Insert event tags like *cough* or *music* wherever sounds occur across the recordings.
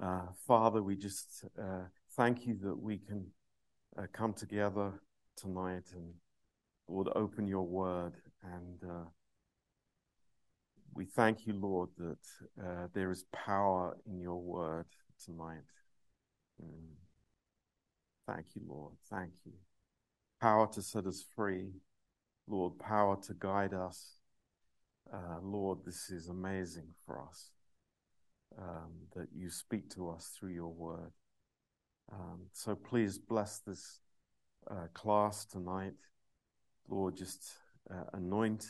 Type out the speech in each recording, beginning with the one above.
Uh, Father, we just uh, thank you that we can uh, come together tonight and, Lord, open your word. And uh, we thank you, Lord, that uh, there is power in your word tonight. Mm. Thank you, Lord. Thank you. Power to set us free. Lord, power to guide us. Uh, Lord, this is amazing for us um, that you speak to us through your word. Um, so please bless this uh, class tonight. Lord, just uh, anoint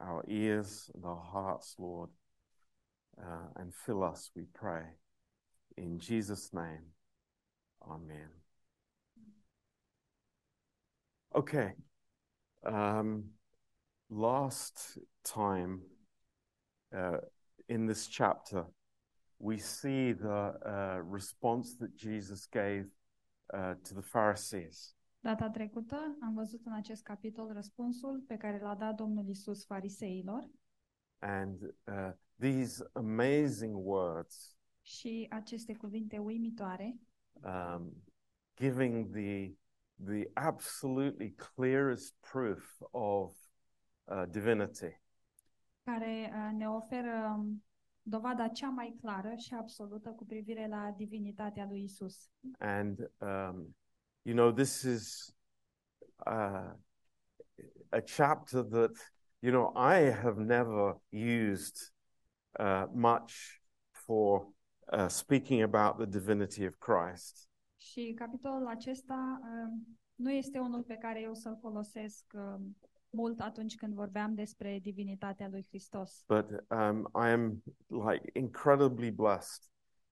our ears and our hearts, Lord, uh, and fill us, we pray. In Jesus' name, amen. Okay. Um, last time uh, in this chapter, we see the uh, response that Jesus gave uh, to the Pharisees. Data trecută am văzut în acest capitol răspunsul pe care l-a dat Domnul Isus fariseilor And uh, these amazing words, și aceste cuvinte uimitoare, um, giving the, the absolutely clearest proof of uh, divinity. care uh, ne oferă um, dovada cea mai clară și absolută cu privire la divinitatea lui Isus. And, um, you know, this is uh, a chapter that, you know, I have never used uh, much for uh, speaking about the divinity of Christ. Și capitolul acesta um, nu este unul pe care eu să-l folosesc um, mult atunci când vorbeam despre divinitatea lui Hristos. But um, I am like incredibly blessed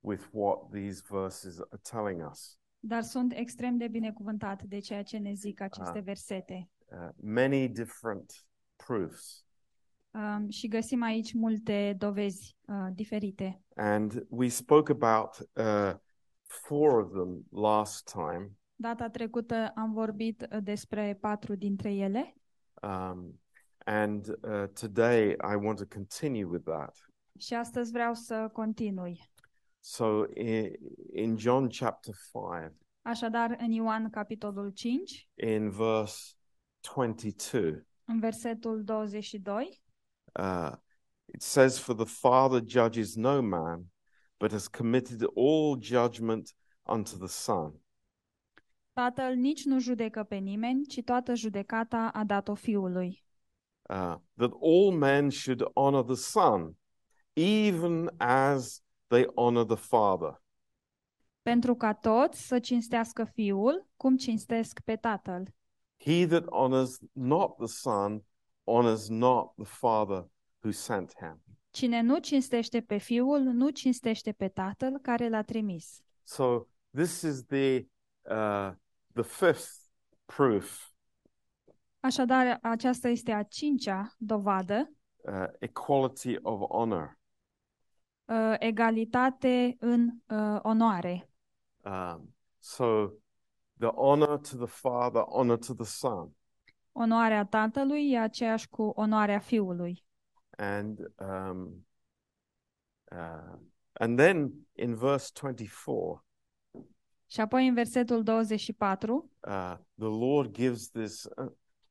with what these verses are telling us. Dar sunt extrem de binecuvântat de ceea ce ne zic aceste Ah. versete. Uh, many different proofs. Um, și găsim aici multe dovezi uh, diferite. And we spoke about uh, four of them last time. Data trecută am vorbit uh, despre patru dintre ele Um, and uh, today I want to continue with that. și astăzi vreau să continui. So in, in John chapter 5, Așadar, în Ioan, capitolul 5, in verse 22, în versetul 22, uh, it says, For the Father judges no man, but has committed all judgment unto the Son, Tatăl nici nu judecă pe nimeni, ci toată judecata a dat-o Fiului, uh, that all men should honor the Son, even as they honor the Father. pentru ca toți să cinstească Fiul, cum cinstesc pe Tatăl. He that honors not the Son honors not the Father who sent him. Cine nu cinstește pe Fiul, nu cinstește pe Tatăl care l-a trimis. So this is the uh, the fifth proof, Așadar, aceasta este a cincea dovadă, uh, equality of honor. uh, egalitate în uh, onoare. Um, so the honor to the Father, honor to the Son, Onoarea Tatălui e aceeași cu onoarea Fiului. and um, uh, and then in verse twenty-four, Și apoi în versetul 24, uh, the Lord gives this uh,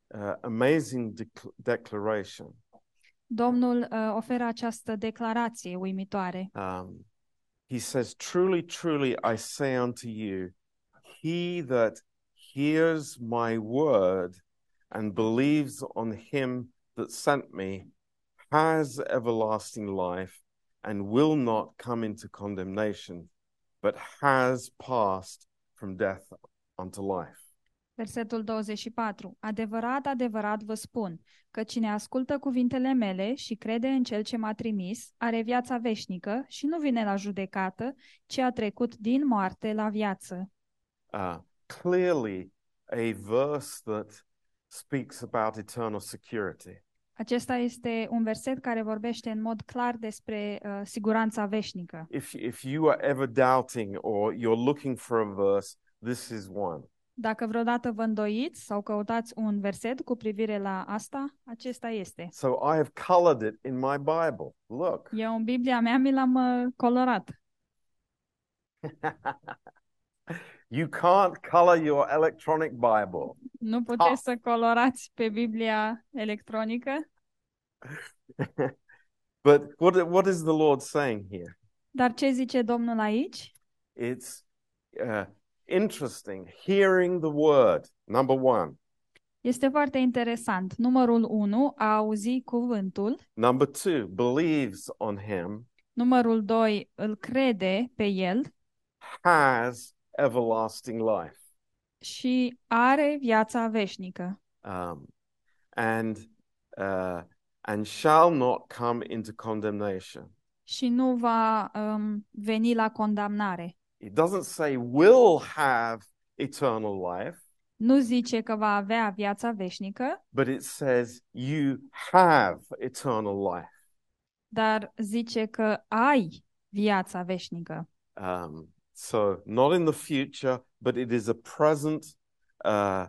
uh, amazing dec- declaration. Domnul uh, oferă această declarație uimitoare. um, he says, Truly, truly, I say unto you, he that hears my word and believes on him that sent me has everlasting life and will not come into condemnation, but has passed from death unto life. Versetul 24. Adevărat, adevărat vă spun că cine ascultă cuvintele mele și crede în cel ce m-a trimis, are viața veșnică și nu vine la judecată, ci a trecut din moarte la viață. Uh, clearly, a verse that speaks about eternal security. Acesta este un verset care vorbește în mod clar despre uh, siguranța veșnică. if if you are ever doubting or you're looking for a verse, this is one. Dacă vreodată vă îndoiți sau căutați un verset cu privire la asta, acesta este. So I have colored it in my Bible. Look, Eu în Biblia mea mi l-am uh, colorat. *laughs* you can't color your electronic Bible. Nu puteți să colorați pe Biblia electronică, *laughs* but what, what is the Lord saying here? dar ce zice Domnul aici? It's uh, interesting hearing the word, number one. Este foarte interesant. Numărul 1, a auzi cuvântul. Number two, believes on him, Numărul 2, îl crede pe el has everlasting life. și are viața veșnică Um, and, uh, and shall not come into condemnation. și nu va um, veni la condamnare. It doesn't say will have eternal life, Nu zice că va avea viața veșnică, but it says you have eternal life. dar zice că ai viața veșnică. Um, so not in the future, but it is a present uh,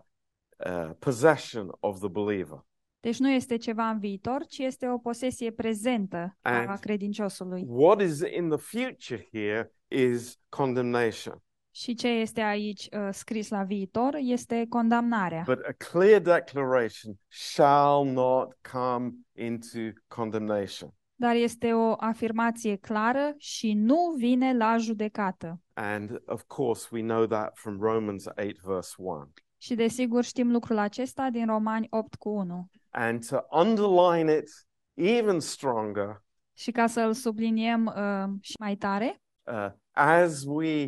uh, possession of the believer. Deci nu este ceva în viitor, ci este o posesie prezentă a And- credinciosului. What is in the future here is condemnation, Și ce este aici uh, scris la viitor este condamnarea. but a clear declaration shall not come into condemnation. Dar este o afirmație clară și nu vine la judecată. And of course, we know that from Romans 8, verse 1. Și desigur știm lucrul acesta din Romani 8 cu 1. And to underline it even stronger, Și ca să îl subliniem uh, și mai tare, uh, as we,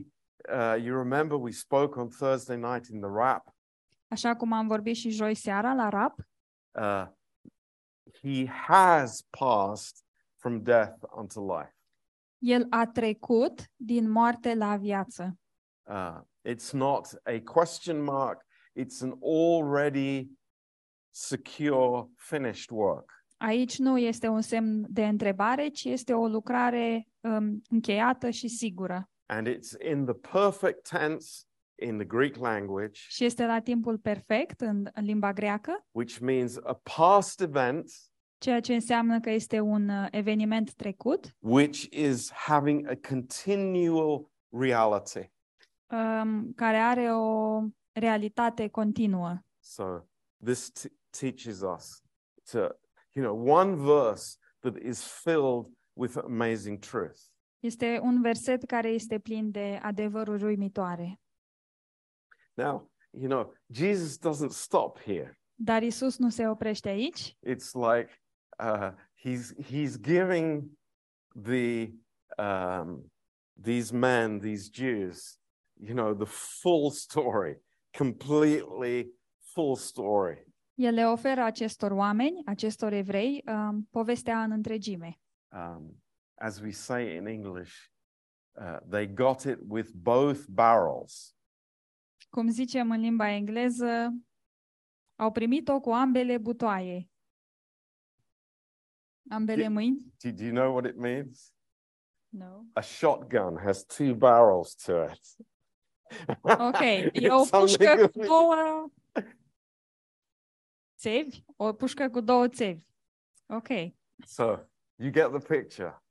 uh, you remember, we spoke on Thursday night in the rap, așa cum am vorbit și joi seara la rap, uh, he has passed from death unto life. el a trecut din moarte la viață. Uh, it's not a question mark, it's an already secure, finished work. Aici nu este un semn de întrebare, ci este o lucrare um, încheiată și sigură. And it's in the perfect tense in the Greek language, Și este la timpul perfect în, în limba greacă, which means a past event ceea ce înseamnă că este un uh, eveniment trecut, which is having a continual reality. um, care are o realitate continuă. So this t- teaches us to, you know, one verse that is filled with amazing truth. Este un verset care este plin de adevăruri uimitoare. Now, you know, Jesus doesn't stop here. Dar Isus nu se oprește aici, It's like uh, he's he's giving the um, these men, these Jews, you know, the full story, completely full story. el le oferă acestor oameni, acestor evrei, um, povestea în întregime. Um, as we say in English, uh, they got it with both barrels. Cum zicem în limba engleză, au primit-o cu ambele butoaie. Ambele Ye- mâini? Do, do you know what it means? No. A shotgun has two barrels to it. *laughs* Ok, e o It's pușcă something cu with- două țevi? O pușcă cu două țevi. Ok. So you get the picture.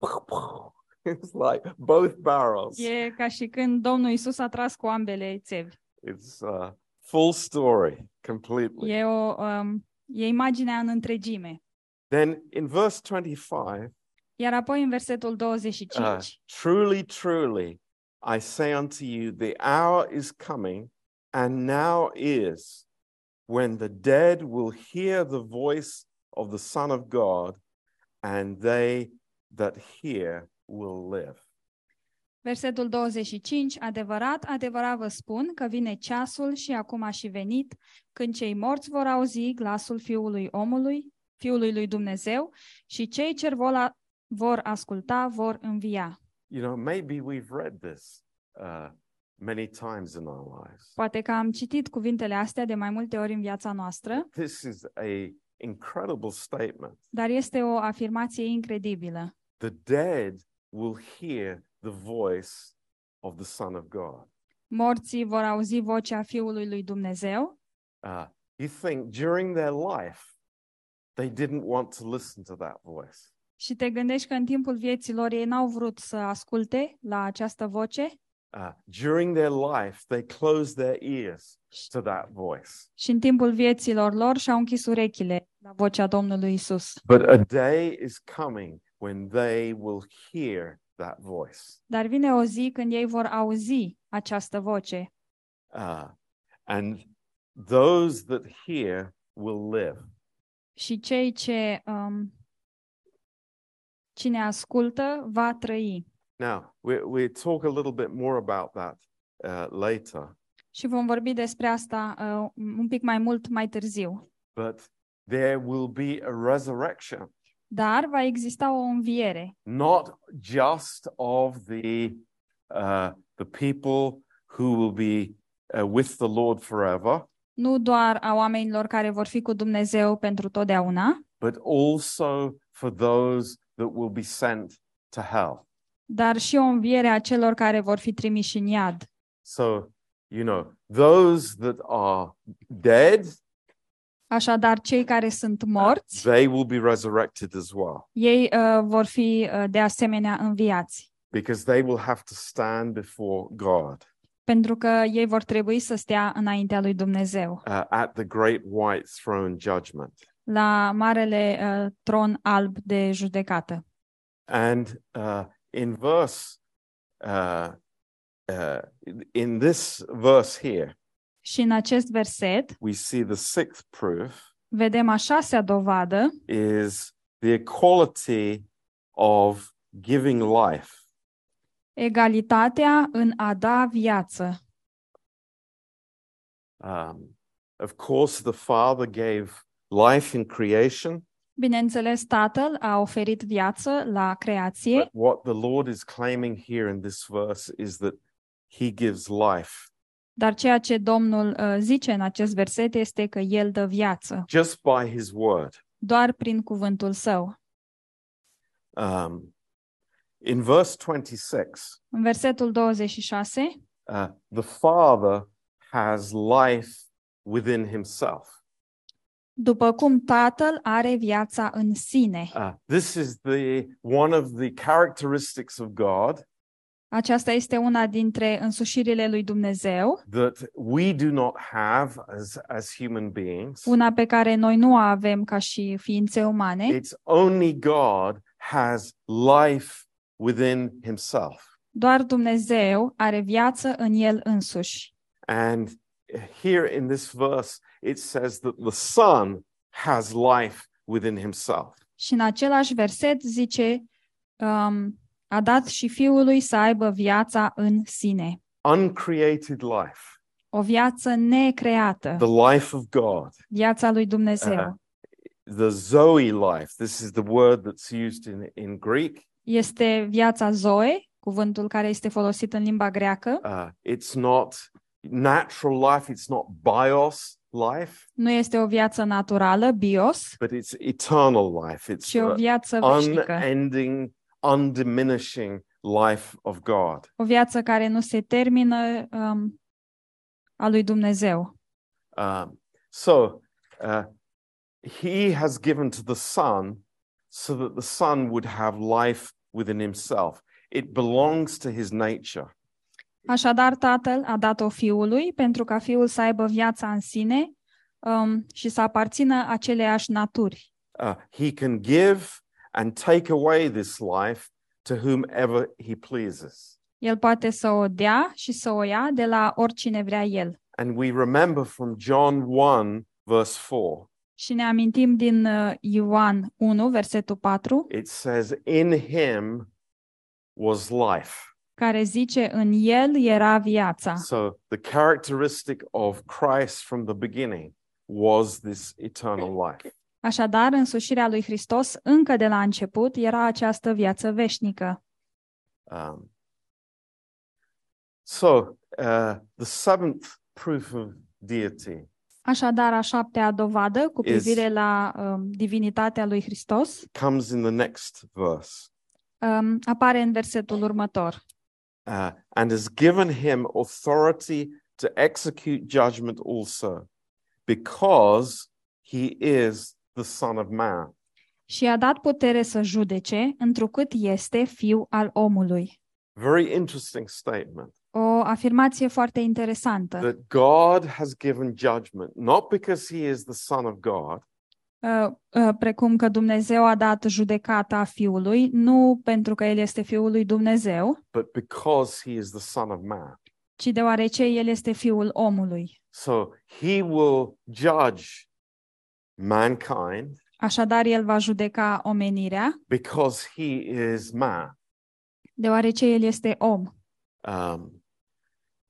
*laughs* It's like both barrels. E ca și când Domnul Isus a tras cu ambele țevi. It's uh, full story completely. E, o, um, e imaginea în întregime. Then in verse 25, Iar apoi în versetul 25, uh, truly, truly, I say unto you, the hour is coming, and now is, when the dead will hear the voice of the Son of God, and they that hear will live. versetul 25, adevărat, adevărat vă spun că vine ceasul și acum a și venit, când cei morți vor auzi glasul Fiului omului, Fiului lui Dumnezeu, și cei ce vor, a- vor asculta vor învia. You know, maybe we've read this uh, many times in our lives. Poate că am citit cuvintele astea de mai multe ori în viața noastră, This is a incredible statement. dar este o afirmație incredibilă. The dead will hear the voice of the Son of God. Morții vor auzi vocea Fiului lui Dumnezeu. Uh, you think during their life, they didn't want to listen to that voice. Și te gândești că în timpul vieții lor ei n-au vrut să asculte la această voce Uh, during their life, they closed their ears to that voice. și în timpul vieților lor și-au închis urechile la vocea Domnului Isus. But a day is coming when they will hear that voice. Dar vine o zi când ei vor auzi această voce Uh, and those that hear will live. Și cei ce um, cine ascultă va trăi. Now, we, we talk a little bit more about that uh, later, Și vom vorbi despre asta uh, un pic mai mult mai târziu. but there will be a resurrection, Dar va exista o înviere, not just of the, uh, the people who will be uh, with the Lord forever, nu doar a oamenilor care vor fi cu Dumnezeu pentru totdeauna, but also for those that will be sent to hell. dar și o înviere a celor care vor fi trimiși în iad. So, you know, those that are dead, Așadar, cei care sunt morți, they will be resurrected as well, ei uh, vor fi uh, de asemenea înviați, because they will have to stand before God pentru că ei vor trebui să stea înaintea lui Dumnezeu, uh, at the great white throne judgment. la marele uh, tron alb de judecată. And uh, in verse, uh, uh, in this verse here, Și în acest verset we see the sixth proof vedem a șasea dovadă is the equality of giving life. Egalitatea în a da viață. Um, of course, the Father gave life in creation, Bineînțeles, Tatăl a oferit viață la creație, but what the Lord is claiming here in this verse is that He gives life dar ceea ce Domnul uh, zice în acest verset este că El dă viață, just by His word. doar prin cuvântul Său. Um, in verse 26, În versetul 26, uh, the Father has life within Himself. după cum Tatăl are viața în sine. Uh, this is the one of the characteristics of God Aceasta este una dintre însușirile lui Dumnezeu, that we do not have as as human beings. una pe care noi nu o avem ca și ființe umane. It's only God has life within Himself. Doar Dumnezeu are viață în El însuși. And here in this verse, it says that the Son has life within Himself. Și în același verset zice, um, a dat și Fiului să aibă viața în sine. Uncreated life, O viață necreată, the life of God, viața lui Dumnezeu. Uh, the Zoe life. This is the word that's used in, in Greek. Este viața Zoe, cuvântul care este folosit în limba greacă. Uh, it's not natural life, it's not bios life, Nu este o viață naturală, bios, but it's eternal life. It's ci o the viață veșnică. unending, undiminishing life of God. O viață care nu se termină um, a lui Dumnezeu. Um, so uh, he has given to the Son so that the Son would have life within himself. It belongs to his nature. Așadar, Tatăl a dat-o Fiului pentru ca Fiul să aibă viața în sine um, și să aparțină aceleiași naturi. Uh, he can give and take away this life to whomever he pleases. El poate să o dea și să o ia de la oricine vrea El. And we remember from John 1, verse 4, Și ne amintim din uh, Ioan 1, versetul 4, it says, In him was life. care zice, în El era viața. So the characteristic of Christ from the beginning was this eternal life. Așadar, însușirea lui Hristos încă de la început era această viață veșnică. Um, so uh, the seventh proof of deity Așadar, a șaptea dovadă cu Is- privire la um, divinitatea lui Hristos comes in the next verse. um, apare în versetul următor. Uh, and has given him authority to execute judgment also, because he is the Son of Man. și i-a dat putere să judece, întrucât este fiu al omului. Very interesting statement. O afirmație foarte interesantă. That God has given judgment, not because he is the Son of God, Uh, uh, precum că Dumnezeu a dat judecata fiului, nu pentru că el este fiul lui Dumnezeu, but because he is the Son of Man. ci deoarece el este fiul omului. So he will judge mankind Așadar, el va judeca omenirea, because he is man. deoarece el este om. Um,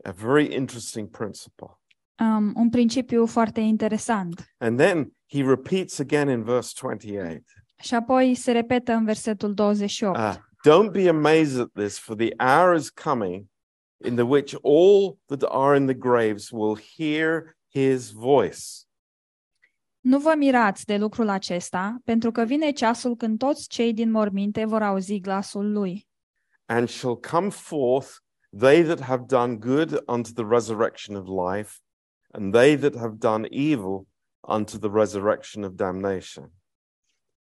a very interesting principle. Um, un principiu foarte interesant. And then he repeats again in verse 28. Și apoi se repetă în versetul 28. Uh, don't be amazed at this, for the hour is coming in the which all that are in the graves will hear his voice. Nu vă mirați de lucrul acesta, pentru că vine ceasul când toți cei din morminte vor auzi glasul lui. And shall come forth they that have done good unto the resurrection of life, and they that have done evil unto the resurrection of damnation.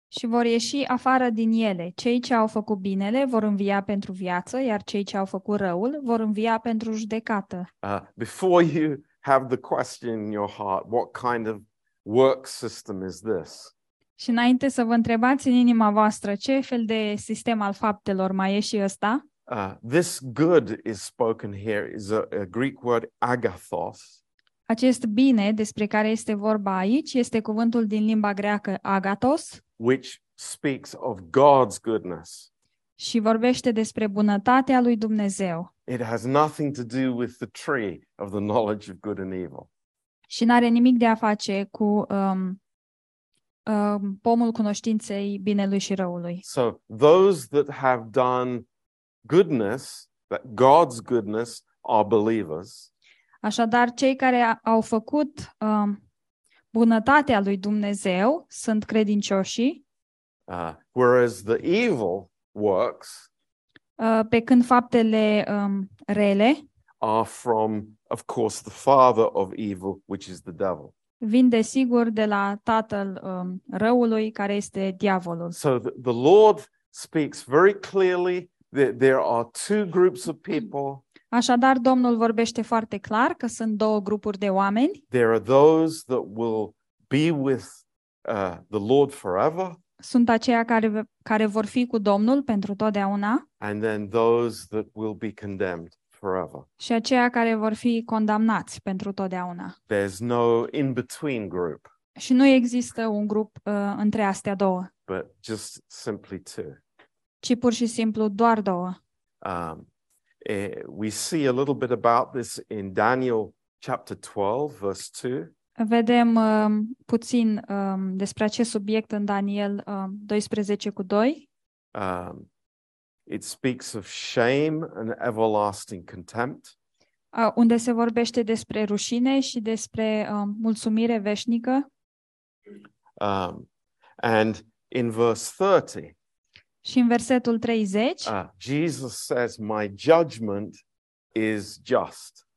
Și vor ieși afară din ele. Cei ce au făcut binele vor învia pentru viață, iar cei ce au făcut răul vor învia pentru judecată. Uh, before you have the question in your heart, what kind of work system is this? Și înainte să vă întrebați în inima voastră ce fel de sistem al faptelor mai e și ăsta, Uh, this good is spoken here is a, a Greek word agathos, acest bine despre care este vorba aici este cuvântul din limba greacă agatos which speaks of God's goodness. și vorbește despre bunătatea lui Dumnezeu It has nothing to do with the tree of the knowledge of good and evil. și nu are nimic de a face cu um, um, pomul cunoștinței binelui și răului. So those that have done goodness, that God's goodness, are believers. Așadar, cei care a- au făcut um, bunătatea lui Dumnezeu sunt credincioși, Uh, whereas the evil works uh, pe când faptele um, rele are from, of course, the father of evil, which is the devil. vin desigur de la tatăl um, răului, care este diavolul. So the, the Lord speaks very clearly that there are two groups of people. Așadar, Domnul vorbește foarte clar că sunt două grupuri de oameni. There are those that will be with uh, the Lord forever, Sunt aceia care, care vor fi cu Domnul pentru totdeauna and then those that will be condemned forever. și aceia care vor fi condamnați pentru totdeauna. There's no in between group, Și nu există un grup uh, între astea două, but just simply two. Ci pur și simplu doar două. Um, eh, we see a little bit about this in Daniel chapter 12, verse 2. Vedem um, puțin um, despre acest subiect în Daniel um, 12 cu 2. Um, it speaks of shame and everlasting contempt. uh, unde se vorbește despre rușine și despre um, mulțumire veșnică. Um, and in verse 30, Și în versetul 30, uh, Jesus says, My judgment is just.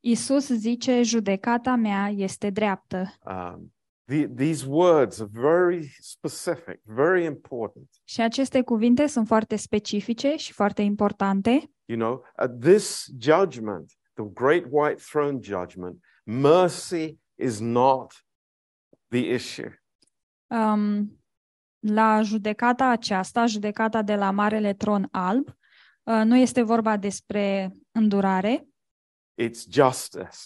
Isus zice, judecata mea este dreaptă. Um, the, these words are very specific, very important. Și aceste cuvinte sunt foarte specifice și foarte importante. You know, at this judgment, the great white throne judgment, mercy is not the issue. Um, la judecata aceasta, judecata de la Marele Tron Alb, uh, nu este vorba despre îndurare, It's justice.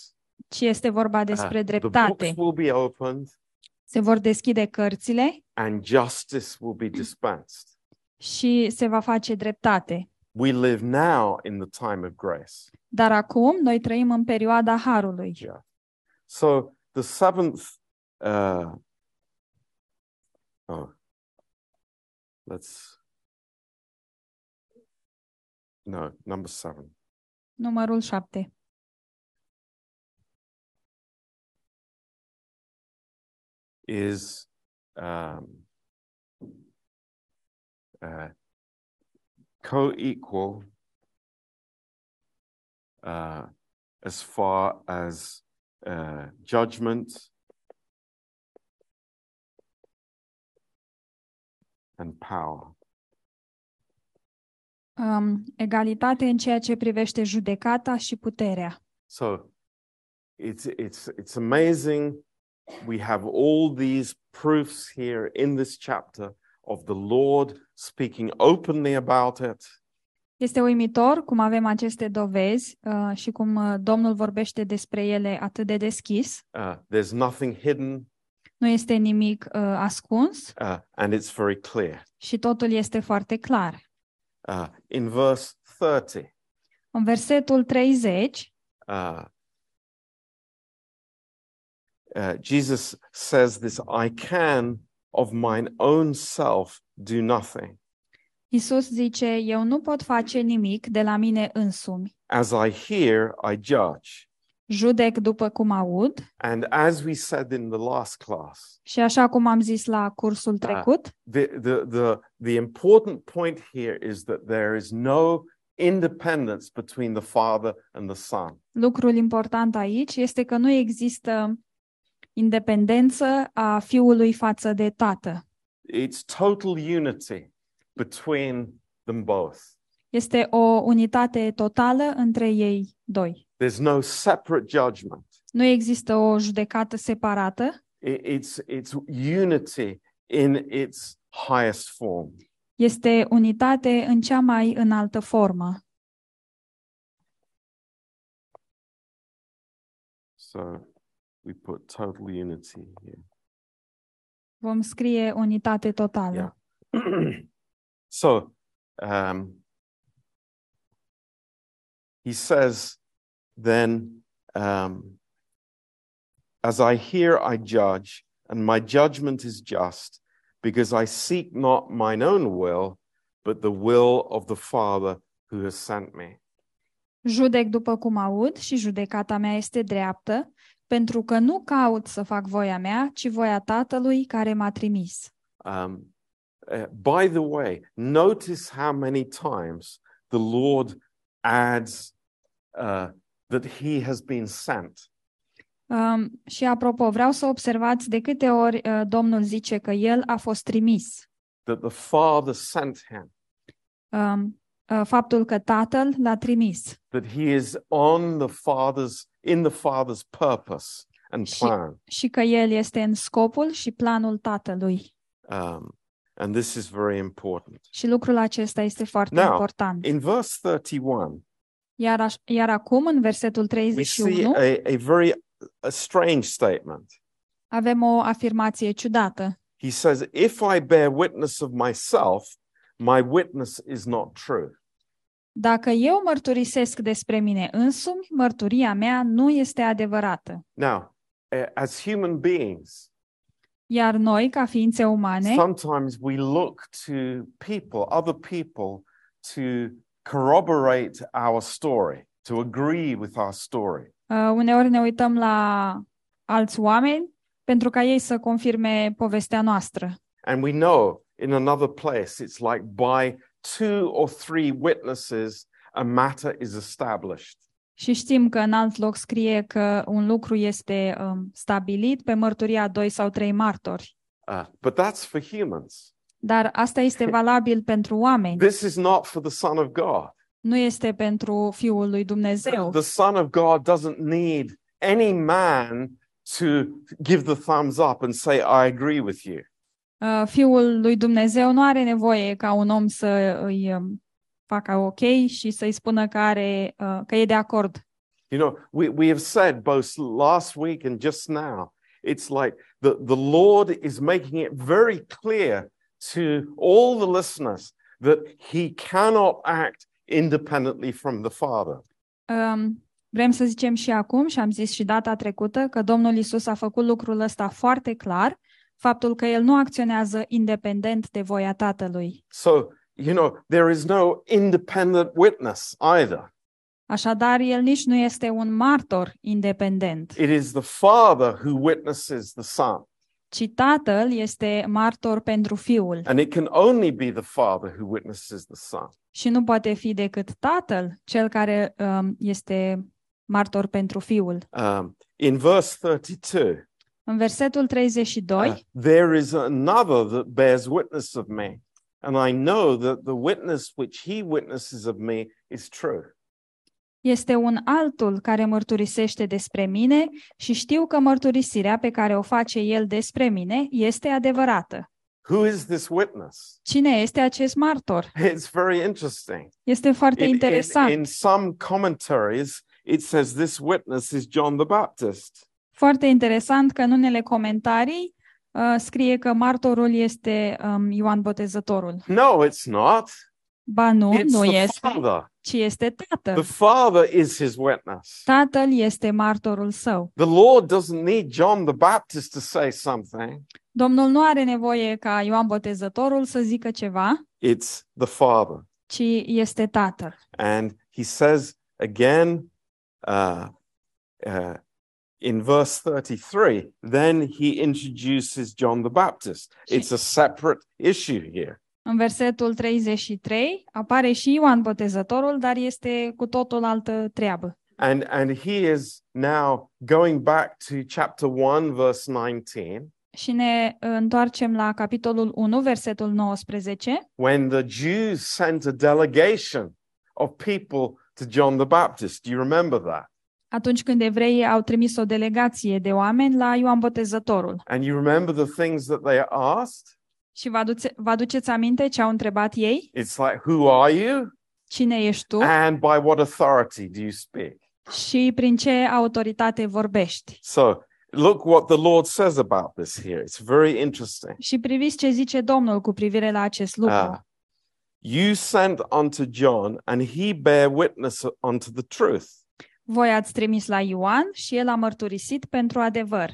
ci este vorba Uh, despre the dreptate. books will be opened Se vor deschide cărțile and justice will be dispensed. și se va face dreptate. We live now in the time of grace. Dar acum noi trăim în perioada Harului. Yeah. So the seventh, uh, oh, let's, no, number seven. Numărul 7. is um, uh, co-equal uh, as far as uh, judgment and power. Um, egalitate în ceea ce privește judecata și puterea. So it's it's it's amazing. We have all these proofs here in this chapter of the Lord speaking openly about it. Este uimitor cum avem aceste dovezi uh, și cum uh, Domnul vorbește despre ele atât de deschis. Uh, there's nothing hidden, Nu este nimic uh, ascuns uh, and it's very clear. și totul este foarte clar. Uh, in verse 30, În versetul 30, uh, uh, Jesus says this I can of mine own self do nothing. Isus zice, eu nu pot face nimic de la mine însumi. As I hear, I judge. Judec după cum aud And as we said in the last class, și așa cum am zis la cursul trecut, the, the, the, the important point here is that there is no independence between the Father and the Son. lucrul important aici este că nu există independență a fiului față de tată. It's total unity between them both. Este o unitate totală între ei doi. There's no separate judgment. Nu există o judecată separată, I- It's, it's unity in its highest form. este unitate în cea mai înaltă formă. So we put total unity here. Vom scrie unitate totală. Yeah. *clears throat* so um, he says, then, um, as I hear, I judge, and my judgment is just, because I seek not mine own will, but the will of the Father who has sent me. Judec după cum aud și judecata mea este dreaptă, pentru că nu caut să fac voia mea, ci voia Tatălui care m-a trimis. Um, uh, by the way, notice how many times the Lord adds uh, that he has been sent. Um, și apropo, vreau să observați de câte ori uh, Domnul zice că El a fost trimis. that the Father sent him, Um, uh, faptul că Tatăl l-a trimis that he is on the Father's in the Father's purpose and Și- plan. și că El este în scopul și planul Tatălui. Um, and this is very important. Și lucrul acesta este foarte Now, important. In verse 31, Iar, aș- iar acum, în versetul we see 31, a, a very a strange statement. avem o afirmație ciudată. He says, If I bear witness of myself, my witness is not true. Dacă eu mărturisesc despre mine însumi, mărturia mea nu este adevărată. Now, a- as human beings, Iar noi, ca ființe umane, sometimes we look to people, other people, to corroborate our story, to agree with our story. uh, uneori ne uităm la alți oameni pentru ca ei să confirme povestea noastră. And we know in another place, it's like by two or three witnesses, a matter is established. Și știm că în alt loc scrie că un lucru este um, stabilit pe mărturia a doi sau trei martori. Uh, but that's for humans. Dar asta este *laughs* valabil pentru oameni, This is not for the Son of God. nu este pentru Fiul lui Dumnezeu. The Son of God doesn't need any man to give the thumbs up and say, I agree with you. Uh, Fiul lui Dumnezeu nu are nevoie ca un om să îi um, facă ok și să-i spună că, are, uh, că e de acord. You know, we, we have said both last week and just now, it's like the, the Lord is making it very clear to all the listeners that he cannot act independently from the Father. Um, Vrem să zicem și acum, și am zis și data trecută, că Domnul Isus a făcut lucrul ăsta foarte clar, faptul că El nu acționează independent de voia Tatălui. So, you know, there is no independent witness either. Așadar, El nici nu este un martor independent, It is the Father who witnesses the Son. Ci Tatăl este martor pentru Fiul And it can only be the Father who witnesses the Son. și nu poate fi decât Tatăl cel care um, este martor pentru Fiul. Um, in verse 32, În versetul 32, uh, there is another that bears witness of me, and I know that the witness which he witnesses of me is true. Este un altul care mărturisește despre mine și știu că mărturisirea pe care o face el despre mine este adevărată. Who is this witness? Cine este acest martor? It's very interesting. Este foarte In, in, interesant. in some commentaries, it says this witness is John the Baptist. Foarte interesant că în unele comentarii uh, scrie că martorul este um, Ioan Botezătorul. No, it's not. Ba nu, It's nu the este, Father. ci este The. Father is his witness. Tatăl este martorul său. The Lord doesn't need John the Baptist to say something. Domnul nu are nevoie ca Ioan Botezătorul să zică ceva, It's the Father. ci este tatăl. And he says again uh, uh, in verse 33, then he introduces John the Baptist. It's a separate issue here. În versetul 33 apare și Ioan Botezătorul, dar este cu totul altă treabă. And, and he is now going back to chapter 1, verse 19, Și ne întoarcem la capitolul 1, versetul 19, when the Jews sent a delegation of people to John the Baptist. Do you remember that? atunci când evreii au trimis o delegație de oameni la Ioan Botezătorul. And you remember the things that they asked? Și vă, aduce, vă aduceți aminte ce au întrebat ei? It's like, Who are you? Cine ești tu And by what authority do you speak? și prin ce autoritate vorbești? So look what the Lord says about this here. It's very interesting. Și priviți ce zice Domnul cu privire la acest lucru. Ah. you sent unto John, and he bare witness unto the truth. Voi ați trimis la Ioan și el a mărturisit pentru adevăr.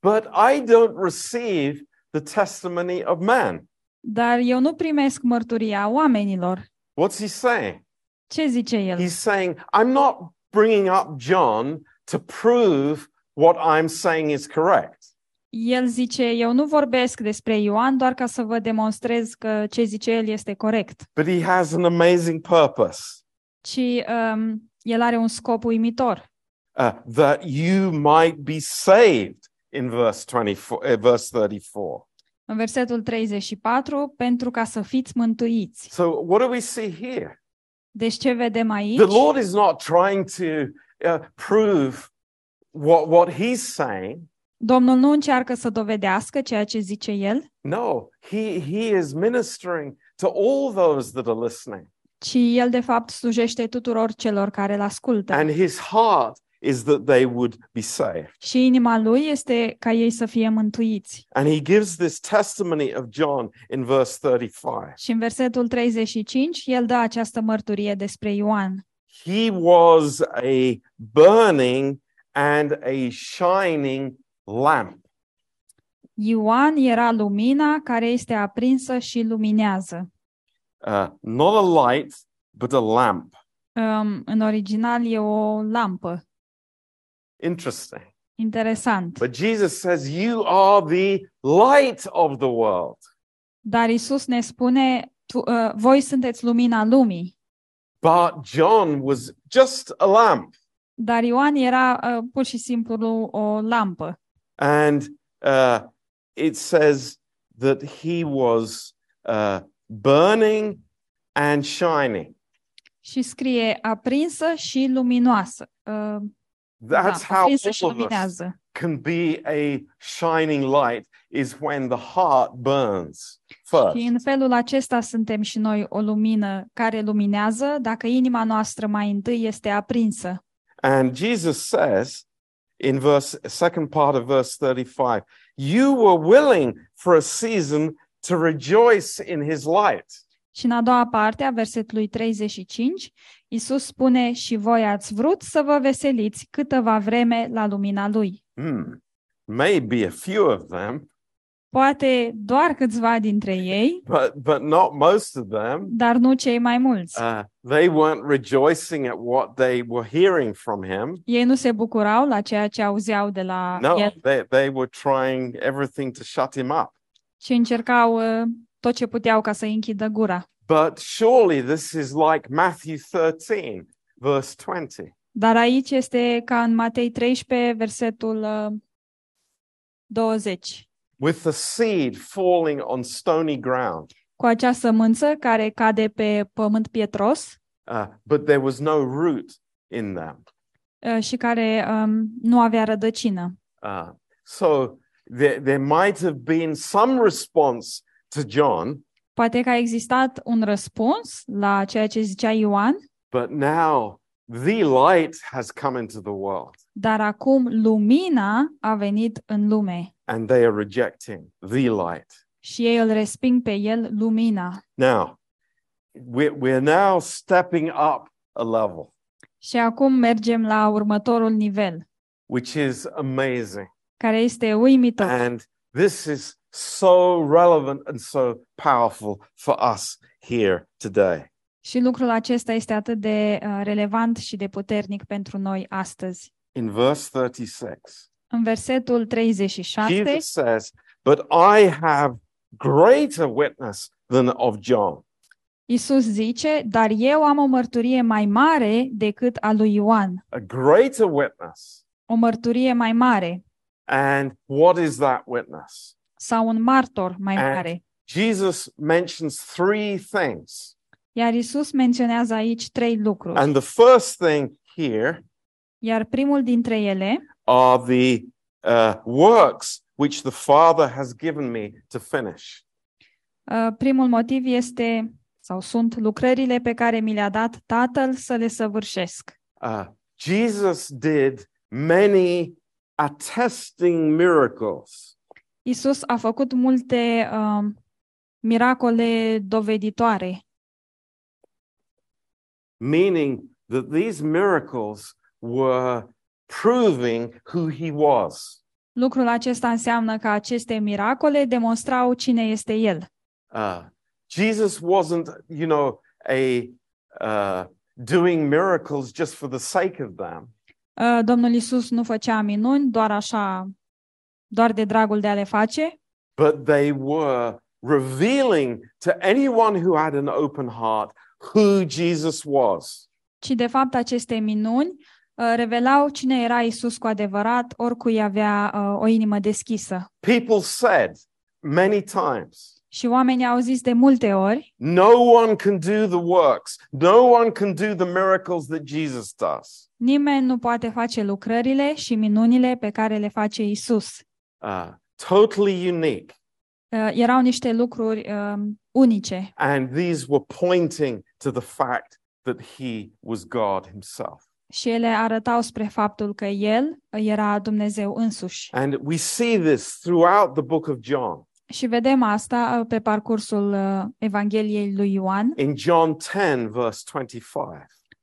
But I don't receive the testimony of man. Dar eu nu primesc mărturia oamenilor. What's he saying? Ce zice el? He's saying, I'm not bringing up John to prove what I'm saying is correct. El zice, eu nu vorbesc despre Ioan doar ca să vă demonstrez că ce zice el este corect, But he has an amazing purpose ci um, el are un scop uimitor, uh, that you might be saved in verse 24, uh, verse 34. În versetul 34, pentru ca să fiți mântuiți. So what do we see here? Deci ce vedem aici? The Lord is not trying to uh, prove what, what he's saying. Domnul nu încearcă să dovedească ceea ce zice el, No, he, he is ministering to all those that are listening. ci el de fapt slujește tuturor celor care îl ascultă. And his heart is that they would be saved. Și inima lui este ca ei să fie mântuiți. And he gives this testimony of John in verse 35. Și în versetul 35, el dă această mărturie despre Ioan. He was a burning and a shining lamp. Ioan era lumina care este aprinsă și luminează. Uh, not a light, but a lamp. Um, în original e o lampă. Interesting. Interesant. But Jesus says, You are the light of the world. Dar Isus ne spune, tu, uh, voi sunteți lumina lumii. But John was just a lamp. Dar Ioan era uh, pur și simplu o lampă. And uh, it says that he was uh, burning and shining. Și scrie aprinsă și luminoasă. Uh, That's da, how aprinsă all of us can be a shining light, is when the heart burns first. Și în felul acesta suntem și noi o lumină care luminează dacă inima noastră mai întâi este aprinsă. And Jesus says in verse second part of verse 35, you were willing for a season to rejoice in his light. Și în a doua parte a versetului 35, Isus spune și voi ați vrut să vă veseliți câteva vreme la lumina lui. Hmm. Maybe a few of them, Poate doar câțiva dintre *laughs* ei, but but not most of them. dar nu cei mai mulți. Uh, they weren't rejoicing at what they were hearing from him. Ei nu se bucurau la ceea ce auzeau de la No, el, they, they were trying everything to shut him up. ci încercau uh, tot ce puteau ca să închidă gura. But surely this is like Matthew 13, verse 20. Dar aici este ca în Matei 13, versetul uh, 20. with the seed falling on stony ground. cu acea sămânță care cade pe pământ pietros uh, but there was no root in them. uh, și care um, nu avea rădăcină. Uh, so there, there might have been some response to John, Poate că a existat un răspuns la ceea ce zicea Ioan, but now the light has come into the world dar acum lumina a venit în lume and they are rejecting the light. și ei îl resping pe el lumina. Now, we're, we're now stepping up a level, Și acum mergem la următorul nivel, which is amazing. care este uimitor. And this is so relevant and so powerful for us here today. Și lucrul acesta este atât de uh, relevant și de puternic pentru noi astăzi. In verse 36, În versetul 37, Jesus says, But I have greater witness than of John. Isus zice, dar eu am o mărturie mai mare decât a lui Ioan. A greater witness. O mărturie mai mare And what is that witness? Sau un martor mai And- mare. Jesus mentions three things. Iar Isus menționează aici trei lucruri. And the first thing here Iar primul dintre ele are the uh, works which the Father has given me to finish. Uh, Primul motiv este sau sunt lucrările pe care mi le-a dat Tatăl să le săvârșesc. Uh, Jesus did many attesting miracles. Isus a făcut multe uh, miracole doveditoare, meaning that these miracles were proving who he was. Lucrul acesta înseamnă că aceste miracole demonstrau cine este El. Uh, Jesus wasn't, you know, a uh, doing miracles just for the sake of them. Uh, Domnul Isus nu făcea minuni doar așa, doar de dragul de a le face, but they were revealing to anyone who had an open heart who Jesus was. ci de fapt aceste minuni uh, revelau cine era Isus cu adevărat, oricui avea uh, o inimă deschisă. People said many times, Și oamenii au zis de multe ori, no one can do the works, no one can do the miracles that Jesus does. nimeni nu poate face lucrările și minunile pe care le face Isus. Uh, totally unique. Uh, erau niște lucruri uh, unice And these were pointing to the fact that he was God himself. și ele arătau spre faptul că El era Dumnezeu însuși. And we see this throughout the book of John. Și vedem asta uh, pe parcursul uh, Evangheliei lui Ioan, In John 10, verse 25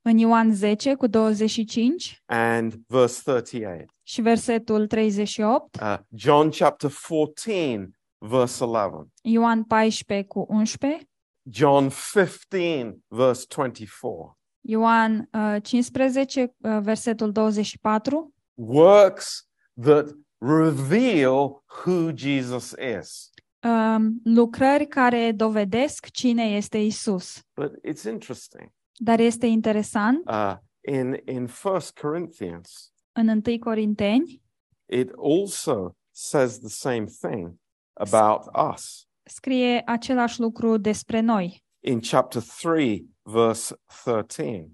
în Ioan 10 cu 25 and verse 38. și versetul 38, Uh, John chapter 14, verse 11. Ioan 14 cu 11, John 15, verse 24. Ioan uh, 15, uh, versetul 24, Works that reveal who Jesus is. um, lucrări care dovedesc cine este Isus. But it's interesting. Dar este interesant, Uh, in, in 1 Corinthians, în 1 Corinteni it also says the same thing about us. scrie același lucru despre noi. In chapter 3, verse 13,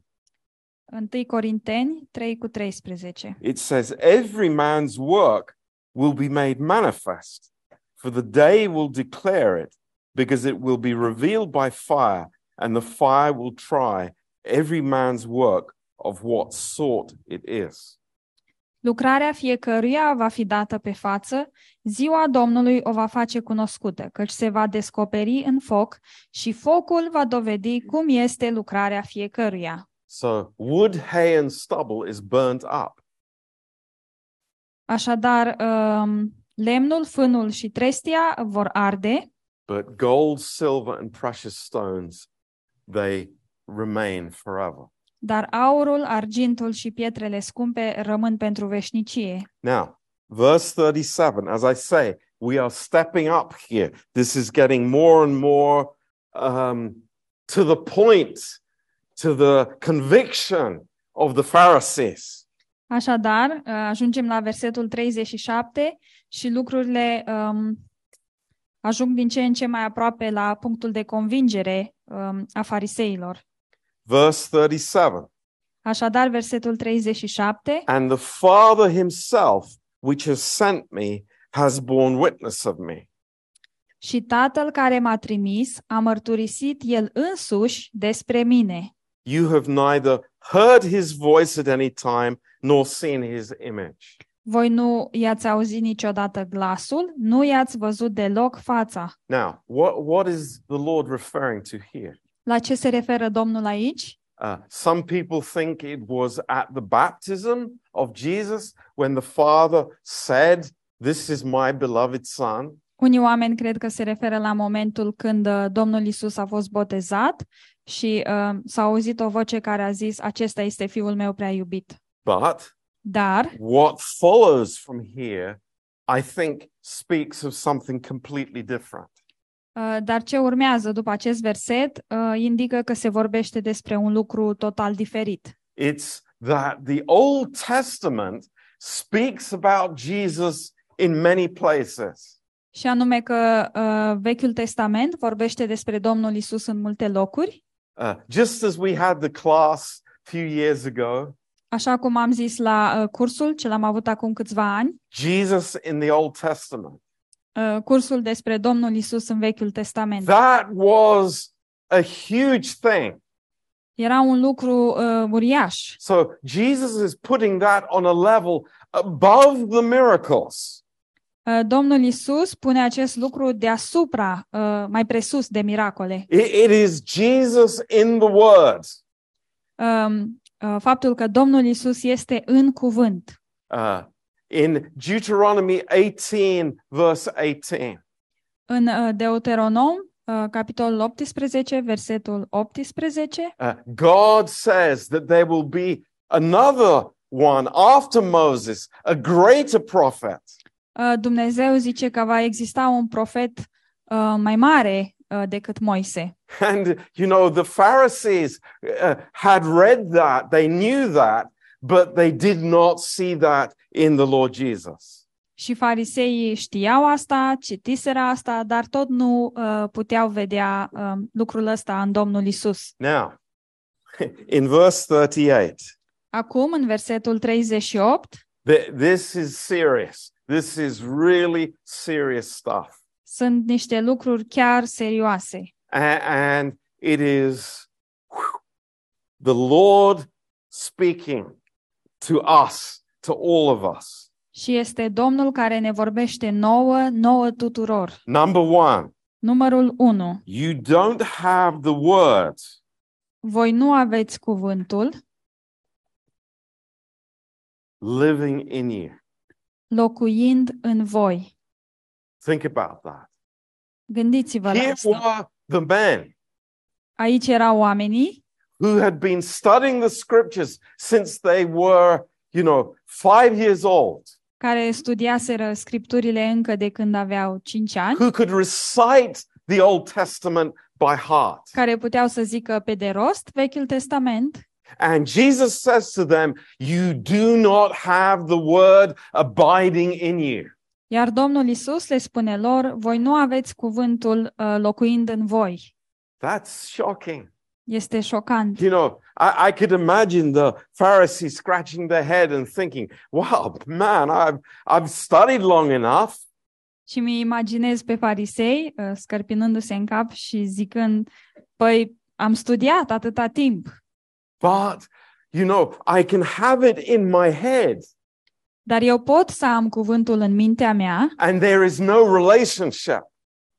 1 Corinteni 3 cu 13. it says, Every man's work will be made manifest, for the day will declare it, because it will be revealed by fire, and the fire will try every man's work of what sort it is. Lucrarea fiecăruia va fi dată pe față, ziua Domnului o va face cunoscută, căci se va descoperi în foc și focul va dovedi cum este lucrarea fiecăruia. So, wood, hay, and stubble is burnt up. Așadar, um, lemnul, fânul și trestia vor arde, But gold, silver, and precious stones, they remain forever. dar aurul, argintul și pietrele scumpe rămân pentru veșnicie. Now, verse 37, as I say, we are stepping up here. This is getting more and more um, to the point, to the conviction of the Pharisees. Așadar, uh, ajungem la versetul 37 și lucrurile um, Ajung din ce în ce mai aproape la punctul de convingere um, a fariseilor. Verse 37 Așadar, versetul 37, And the Father himself, which has sent me, has borne witness of me. și Tatăl care m-a trimis a mărturisit El însuși despre mine. You have neither heard his voice at any time nor seen his image. Voi nu i-ați auzit niciodată glasul, nu i-ați văzut deloc fața. Now, what, what is the Lord referring to here? La ce se referă Domnul aici? Uh, some people think it was at the baptism of Jesus when the Father said, This is my beloved Son. Unii oameni cred că se referă la momentul când uh, Domnul Isus a fost botezat și uh, s-a auzit o voce care a zis, acesta este fiul meu prea iubit. But Dar what follows from here, I think, speaks of something completely different. Uh, Dar ce urmează după acest verset uh, indică că se vorbește despre un lucru total diferit. It's that the Old Testament speaks about Jesus in many places. Și anume că uh, Vechiul Testament vorbește despre Domnul Isus în multe locuri, Uh, just as we had the class a few years ago, așa cum am zis la uh, cursul ce l-am avut acum câțiva ani, Jesus in the Old Testament. uh, cursul despre Domnul Isus în Vechiul Testament. That was a huge thing. Era un lucru uh, uriaș. So Jesus is putting that on a level above the miracles. Uh, Domnul Isus pune acest lucru deasupra, uh, mai presus de miracole. It, it is Jesus in the Word. Um, uh, faptul că Domnul Isus este în cuvânt. Uh, in Deuteronomy 18, verse 18, În uh, Deuteronom, uh, capitolul 18, versetul 18, uh, God says that there will be another one after Moses, a greater prophet. uh, Dumnezeu zice că va exista un profet uh, mai mare uh, decât Moise. And, you know, the Pharisees uh, had read that, they knew that, but they did not see that in the Lord Jesus. Și fariseii știau asta, citiseră asta, dar tot nu uh, puteau vedea uh, lucrul ăsta în Domnul Isus. Now, *laughs* in verse 38, Acum, în versetul 38, th- this is serious. This is really serious stuff. Sunt niște lucruri chiar serioase. A- and it is whew, the Lord speaking to us, to all of us. Și este Domnul care ne vorbește nouă, nouă tuturor. Number one, Numărul 1. you don't have the word Voi nu aveți cuvântul living in you. locuind în voi. Think about that. Gândiți-vă la Here asta. were the men Aici erau oamenii who had been studying the scriptures since they were, you know, five years old, care studiaseră scripturile încă de când aveau 5 ani, who could recite the Old Testament by heart. care puteau să zică pe de rost Vechiul Testament And Jesus says to them, You do not have the word abiding in you. Iar Domnul Isus le spune lor, voi nu aveți cuvântul uh, locuind în voi. That's shocking. Este șocant. You know, I, I could imagine the Pharisees scratching their head and thinking, Wow, man, I've, I've studied long enough. Și mi imaginez pe farisei uh, scărpinându-se în cap și zicând, păi am studiat atâta timp, But, you know, I can have it in my head dar eu pot să am cuvântul în mintea mea, and there is no relationship.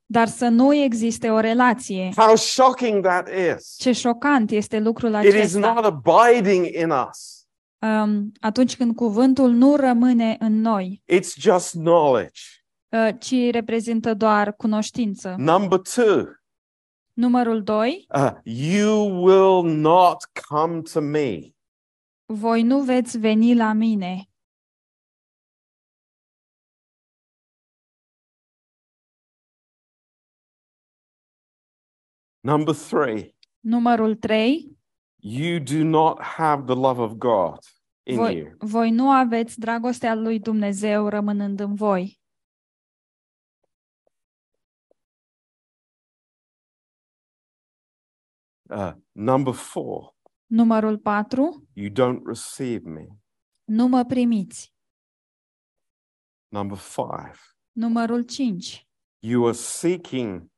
dar să nu existe o relație. How shocking that is. Ce șocant este lucrul It is acesta. not abiding in us, Um, atunci când cuvântul nu rămâne în noi, it's just knowledge. uh, ci reprezintă doar cunoștință. Number two, Numărul 2. uh, you will not come to me. Voi nu veți veni la mine. Number three. Numărul trei. You do not have the love of God in Voi, you. voi nu aveți dragostea lui Dumnezeu rămânând în voi. Uh, number four. Numărul patru. You don't receive me. Nu mă primiți. Number five. Numărul cinci. You are seeking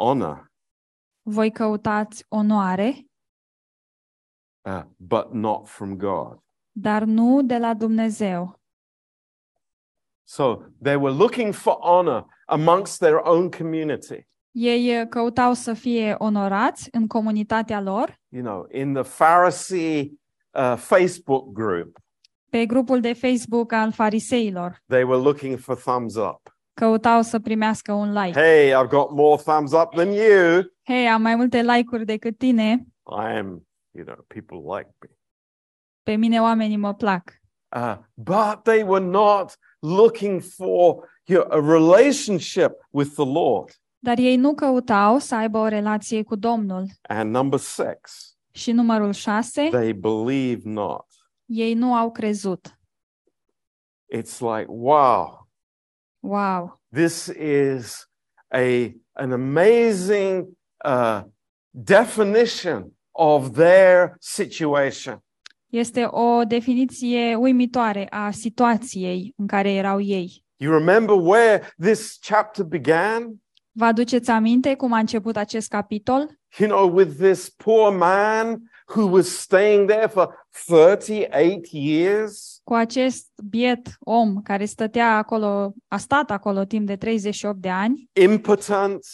honor, Voi căutați onoare, uh, but not from God. dar nu de la Dumnezeu. So they were looking for honor amongst their own community. Ei uh, căutau să fie onorați în comunitatea lor, You know, in the Pharisee uh, Facebook group, pe grupul de Facebook al fariseilor. they were looking for thumbs up. Căutau să primească un like. Hey, I've got more thumbs up than you. Hei, am mai multe like-uri decât tine. I am, you know, people like me. Pe mine oamenii mă plac. Uh, but they were not looking for you know, a relationship with the Lord. Dar ei nu căutau să aibă o relație cu Domnul. And number six, Și numărul 6, they believe not. ei nu au crezut. It's like, wow, Wow! this is a an amazing uh, definition of their situation. Este o definiție uimitoare a situației în care erau ei. You remember where this chapter began? Vă aduceți aminte cum a început acest capitol? You know, with this poor man who was staying there for 38 years. Cu acest biet om care stătea acolo, a stat acolo timp de 38 de ani, impotent,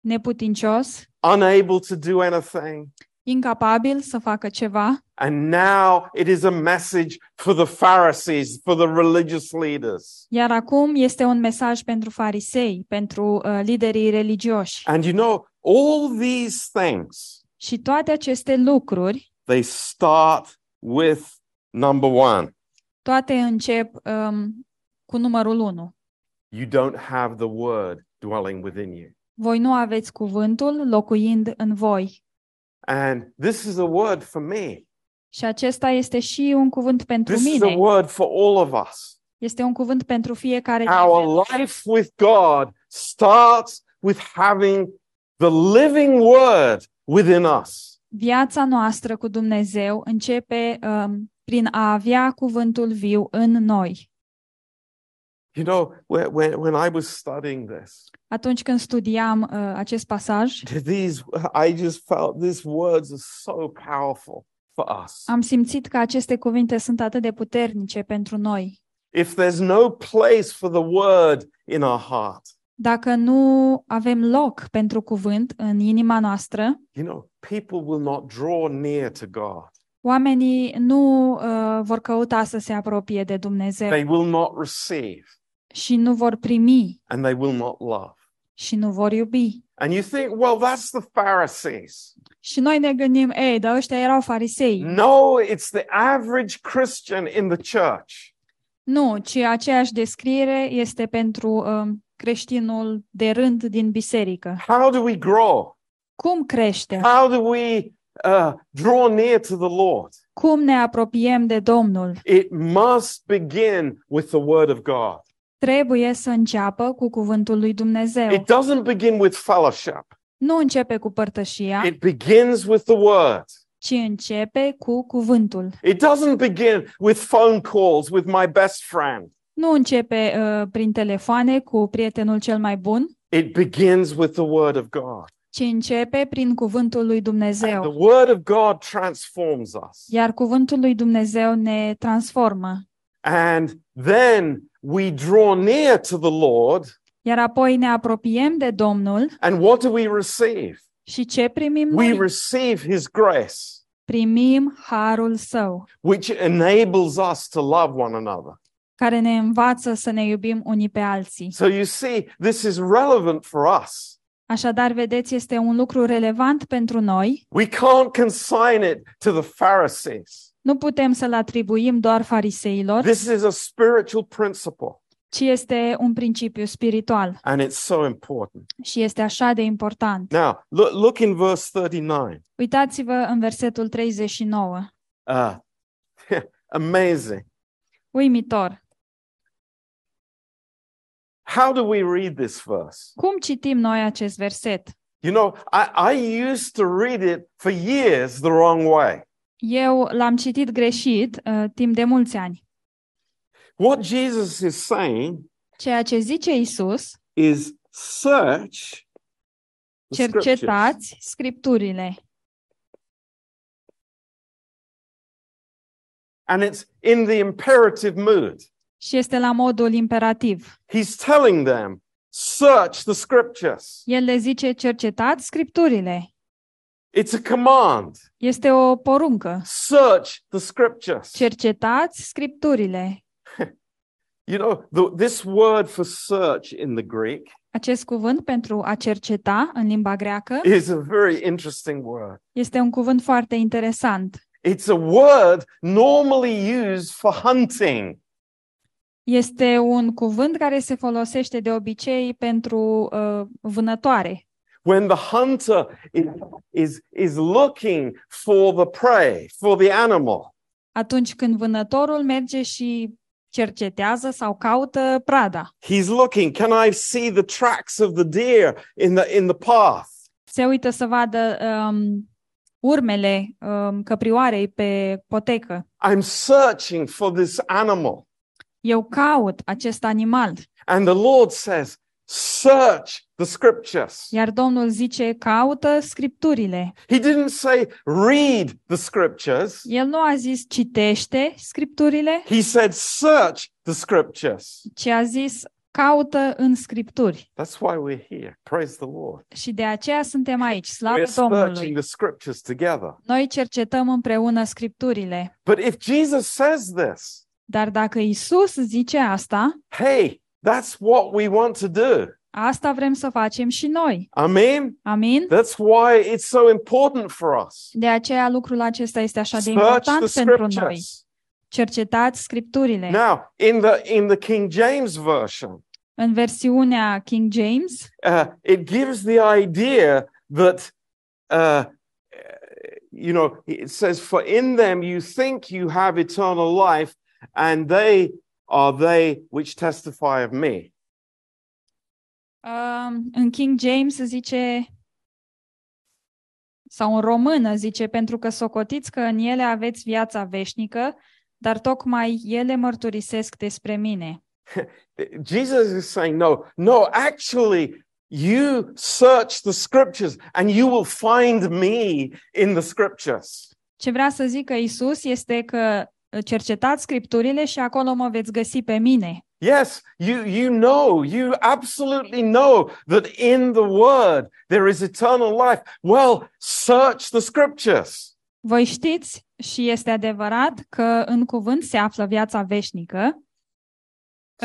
neputincios, unable to do anything. incapabil să facă ceva. And now it is a message for the Pharisees, for the religious leaders. Iar acum este un mesaj pentru farisei, pentru uh, liderii religioși. And you know, all these things, Și toate aceste lucruri, they start with number one. toate încep um, cu numărul 1. You don't have the word dwelling within you. Voi nu aveți cuvântul locuind în voi. And this is a word for me. Și acesta este și un cuvânt pentru This is a mine. word for all of us. Este un cuvânt pentru fiecare dintre Our noi. life with God starts with having the living word within us. Viața noastră cu Dumnezeu începe um, prin a avea cuvântul viu în noi. You know, when, when, when I was studying this, Atunci când studiam uh, acest pasaj, *laughs* these I just felt these words are so powerful for us. am simțit că aceste cuvinte sunt atât de puternice pentru noi. If there's no place for the word in our heart, Dacă nu avem loc pentru cuvânt în inima noastră, you know, people will not draw near to God. oamenii nu uh, vor căuta să se apropie de Dumnezeu They will not receive și nu vor primi and they will not love. și nu vor iubi. And you think, well, that's the Pharisees. Și noi ne gândim, ei, dar ăștia erau farisei. No, it's the average Christian in the church. Nu, ci aceeași descriere este pentru um, creștinul de rând din biserică. How do we grow? Cum crește? How do we uh, draw near to the Lord? Cum ne apropiem de Domnul? It must begin with the Word of God. Trebuie să înceapă cu cuvântul lui Dumnezeu. It doesn't begin with fellowship, Nu începe cu părtășia, it begins with the Word. ci începe cu cuvântul. It doesn't begin with phone calls with my best friend. Nu începe uh, prin telefoane cu prietenul cel mai bun, It begins with the Word of God. ci începe prin cuvântul lui The Dumnezeu. Word of God transforms us. Iar cuvântul lui Dumnezeu ne transformă. And then we draw near to the Lord. Iar apoi ne apropiem de Domnul And what do we receive? și ce primim We noi? receive His grace, Primim harul său, which enables us to love one another. Care ne învață să ne iubim unii pe alții. So you see, this is relevant for us. Așadar, vedeți, este un lucru relevant pentru noi. We can't consign it to the Pharisees. Nu putem să-l atribuim doar fariseilor, This is a spiritual principle, ci este un principiu spiritual and it's so important. și este așa de important. Now, look, look in verse 39. Uitați-vă în versetul 39. Uh, *laughs* amazing. Uimitor. How do we read this verse? Cum citim noi acest verset? You know, I, I used to read it for years the wrong way. Eu l-am citit greșit uh, timp de mulți ani. What Jesus is saying Ceea ce zice Isus, is search the scriptures. cercetați scripturile. And it's in the imperative mood. Și este la modul imperativ. He's telling them, search the scriptures. El le zice cercetați scripturile. It's a command. Este o poruncă. Search the scriptures. Cercetați scripturile. *laughs* You know, the, this word for search in the Greek Acest cuvânt pentru a cerceta în limba greacă is a very interesting word. este un cuvânt foarte interesant. It's a word normally used for hunting. Este un cuvânt care se folosește de obicei pentru uh, vânătoare. When the hunter is, is, is looking for the prey, for the animal. Atunci când vânătorul merge și cercetează sau caută prada. He's looking, can I see the tracks of the deer in the, in the path? Se uită să vadă um, urmele um, căprioarei pe potecă. I'm searching for this animal. Eu caut acest animal. And the Lord says, search the scriptures. Iar Domnul zice, caută scripturile. He didn't say, read the scriptures. El nu a zis citește scripturile, He said, search the scriptures. ci a zis caută în scripturi. That's why we're here. Praise the Lord. Și de aceea suntem aici, slavă We're searching Domnului. the scriptures together. Noi cercetăm împreună scripturile. But if Jesus says this, Dar dacă Isus zice asta, hey, that's what we want to do. asta vrem să facem și noi. Amen. Amin? That's why it's so important for us. De aceea lucrul acesta este așa de important pentru noi. Cercetați scripturile. Now, in the in the King James version, În versiunea King James, uh, it gives the idea that uh, you know it says, "For in them you think you have eternal life, and they are they which testify of me." um, în King James zice, sau în română zice, pentru că socotiți că în ele aveți viața veșnică, dar tocmai ele mărturisesc despre mine. *laughs* Jesus is saying, "No, no, actually." You search the scriptures and you will find me in the scriptures. Ce vrea să zică Isus este că cercetați scripturile și acolo mă veți găsi pe mine. Yes, you, you know, you absolutely know that in the Word there is eternal life. Well, search the Scriptures. Voi știți și este adevărat că în cuvânt se află viața veșnică,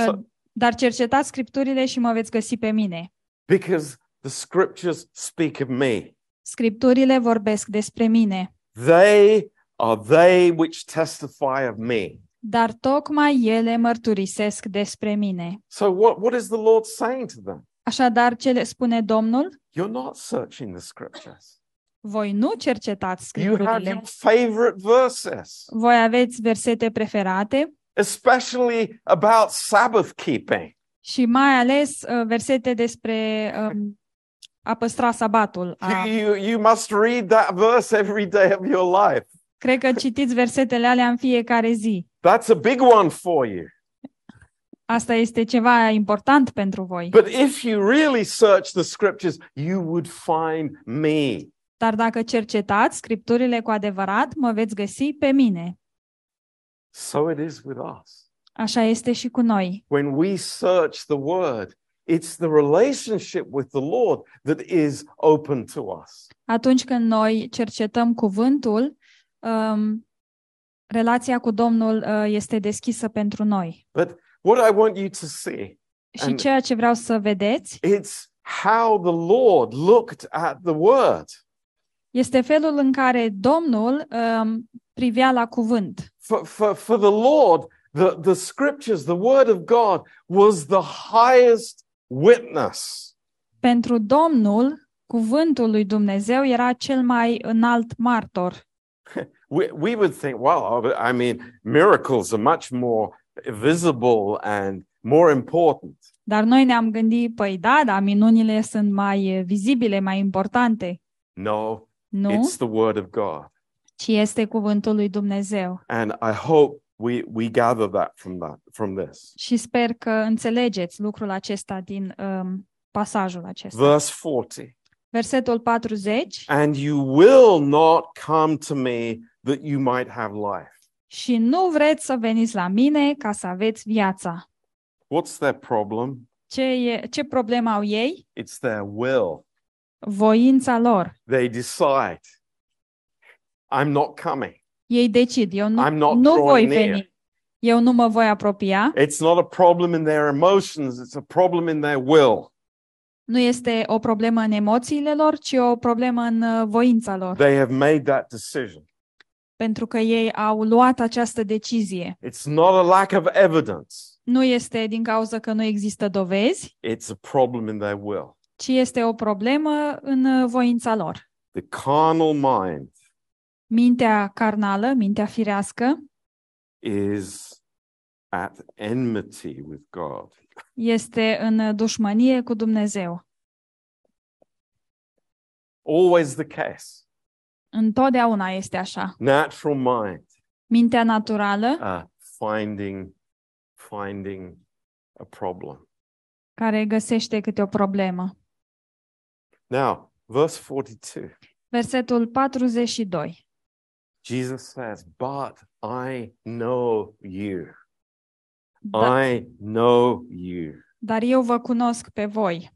So- uh, dar cercetați scripturile și mă veți găsi pe mine. because the Scriptures speak of me. Scripturile vorbesc despre mine, They are they which testify of me. dar tocmai ele mărturisesc despre mine. So, what, what is the Lord saying to them? Așadar, ce le spune Domnul? You're not searching the Scriptures. Voi nu cercetați You have scripturile. your favorite verses, Voi aveți versete preferate especially about Sabbath keeping. și mai ales uh, versete despre um, a păstra sabatul. A, You, you, you must read that verse every day of your life. Cred că citiți versetele alea în fiecare zi. That's a big one for you. Asta este ceva important pentru voi. But if you really search the scriptures, you would find me. Dar dacă cercetați scripturile cu adevărat, mă veți găsi pe mine. So it is with us. Așa este și cu noi. When we search the word, it's the relationship with the Lord that is open to us. Atunci când noi cercetăm cuvântul, um, relația cu Domnul uh, este deschisă pentru noi. But what I want you to see, Și And- ceea ce vreau să vedeți it's how the Lord looked at the word. este felul în care Domnul um, privea la cuvânt. For, for, for the Lord, the, the scriptures, the word of God was the highest witness. Pentru Domnul, cuvântul lui Dumnezeu era cel mai înalt martor. *laughs* we, we would think, well, I mean, miracles are much more visible and more important. Dar noi ne-am gândit, păi da, dar minunile sunt mai eh, vizibile, mai importante. No, Nu, it's the Word of God. ci este cuvântul lui Dumnezeu. And I hope we, we gather that from that from this. Și sper că înțelegeți lucrul acesta din um, pasajul acesta. Verse 40. Versetul 40. And you will not come to me that you might have life. Și nu vreți să veniți la mine ca să aveți viața. What's their problem? Ce, e, ce problemă au ei? It's their will. Voința lor. They decide, I'm not coming. Ei decid, eu nu, I'm not nu voi drawing near. veni. Eu nu mă voi apropia. It's not a problem in their emotions, it's a problem in their will. Nu este o problemă în emoțiile lor, ci o problemă în uh, voința lor. They have made that decision. Pentru că ei au luat această decizie. It's not a lack of evidence, Nu este din cauza că nu există dovezi, it's a problem in their will. ci este o problemă în uh, voința lor. The carnal mind Mintea carnală, mintea firească, is at enmity with God. Este în uh, dușmănie cu Dumnezeu. Always the case. Întotdeauna este așa. Natural mind, Mintea naturală uh, finding, finding a problem. care găsește câte o problemă. Now, verse 42. Versetul 42. Jesus says, But I know you. Da, I know you. dar eu vă cunosc pe voi.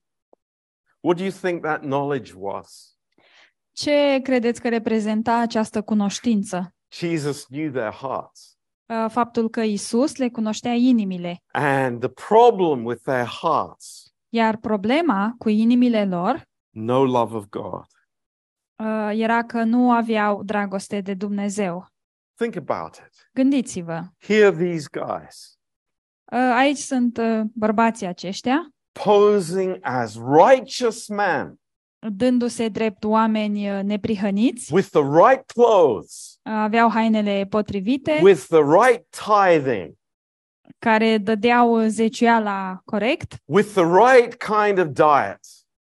What do you think that knowledge was? Ce credeți că reprezenta această cunoștință? Jesus knew their hearts. Uh, Faptul că Isus le cunoștea inimile. And the problem with their hearts, Iar problema cu inimile lor no love of God. uh, era că nu aveau dragoste de Dumnezeu. Think about it. Gândiți-vă. Here, these guys Uh, Aici sunt uh, bărbații aceștia, posing as righteous men dându-se drept oameni uh, neprihăniți, with the right clothes, aveau hainele potrivite, with the right tithing, care dădeau zeciuiala corect, with the right kind of diet.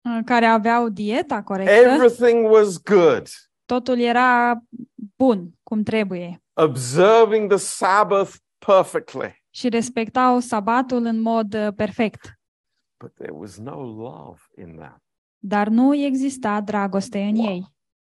uh, care aveau dieta corectă, Everything was good. totul era bun, cum trebuie. Observing the Sabbath perfectly. Și respectau sabatul în mod uh, perfect. But there was no love in that. Dar nu exista dragoste în Wow. ei.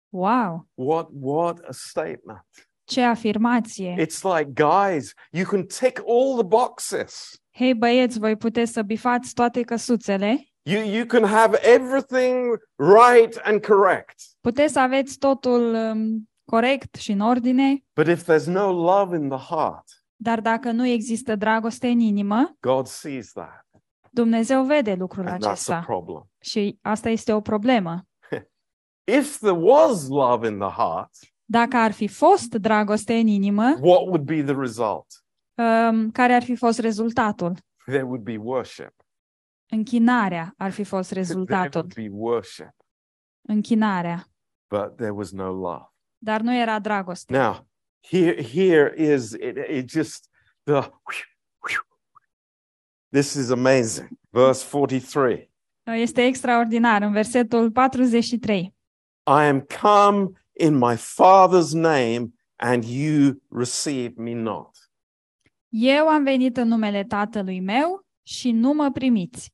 Wow! What what a statement. Ce afirmație! It's like guys, you can tick all the boxes. Hei băieți, voi puteți să bifați toate căsuțele, You you can have everything right and correct. puteți să aveți totul um, corect și în ordine, But if there's no love in the heart, dar dacă nu există dragoste în inimă, God sees that. Dumnezeu vede lucrul And that's a acesta problem. și asta este o problemă. *laughs* If there was love in the heart, Dacă ar fi fost dragoste în inimă, what would be the result? um, care ar fi fost rezultatul? There would be worship. Închinarea ar fi fost *laughs* There rezultatul. would be worship. Închinarea. But there was no love. Dar nu era dragoste. Now, here, here is it, it just the this is amazing. Verse 43. Este extraordinar. În versetul 43. Și am come in my father's name, and you receive me not. Eu am venit în numele tatălui meu și nu mă primiți.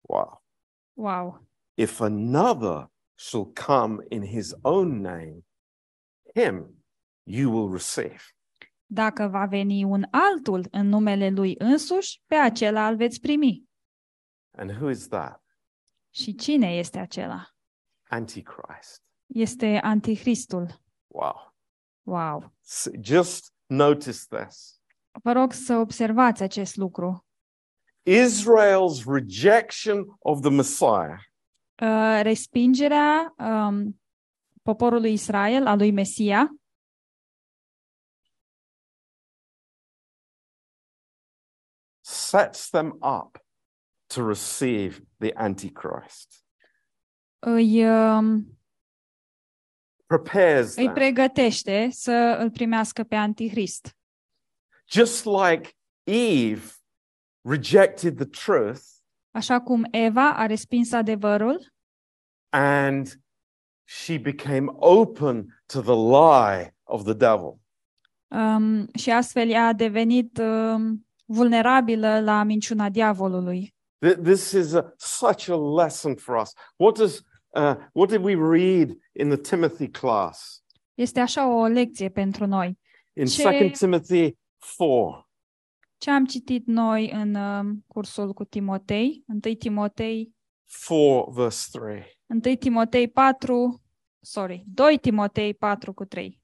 Wow. Wow! If another shall come in his own name, him you will receive. Dacă va veni un altul în numele lui însuși, pe acela îl veți primi. And who is that? Și cine este acela? Antichrist. Este Antichristul. Wow. Wow! S- Just notice this. Vă rog să observați acest lucru. Israel's rejection of the Messiah Uh, respingerea um, poporului Israel, a lui Mesia, sets them up to receive the Antichrist, îi, um, prepares îi them, pregătește să îl primească pe Antichrist. just like Eve rejected the truth Așa cum Eva a respins adevărul and she became open to the lie of the devil. um, și astfel ea a devenit um, vulnerabilă la minciuna diavolului. Th- This is a, such a lesson for us. What does uh, what did we read in the Timothy class? Este așa o lecție pentru noi. In Ce- 2 Timothy 4. Ce am citit noi în um, cursul cu Timotei? 1 Timotei, 4 verse 3. 1 Timotei 4, sorry, 2 Timotei 4 cu 3.